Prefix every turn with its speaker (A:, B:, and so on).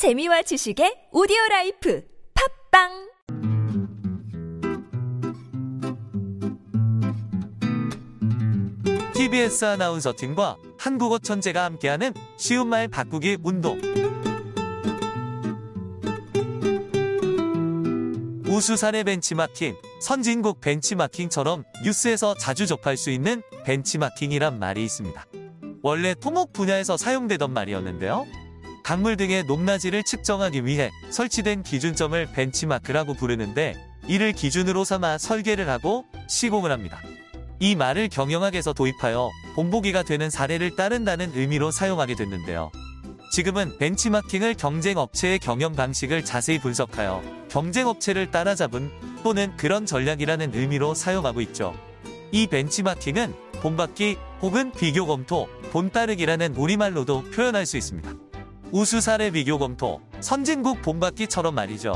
A: 재미와 지식의 오디오 라이프 팟빵
B: TBS 아나운서 팀과 한국어 천재가 함께하는 쉬운 말 바꾸기 운동. 우수사례 벤치마킹, 선진국 벤치마킹처럼 뉴스에서 자주 접할 수 있는 벤치마킹이란 말이 있습니다. 원래 토목 분야에서 사용되던 말이었는데요. 강물 등의 높낮이를 측정하기 위해 설치된 기준점을 벤치마크라고 부르는데 이를 기준으로 삼아 설계를 하고 시공을 합니다. 이 말을 경영학에서 도입하여 본보기가 되는 사례를 따른다는 의미로 사용하게 됐는데요. 지금은 벤치마킹을 경쟁업체의 경영 방식을 자세히 분석하여 경쟁업체를 따라잡은 또는 그런 전략이라는 의미로 사용하고 있죠. 이 벤치마킹은 본받기 혹은 비교 검토, 본따르기라는 우리말로도 표현할 수 있습니다. 우수 사례 비교 검토, 선진국 본받기처럼 말이죠.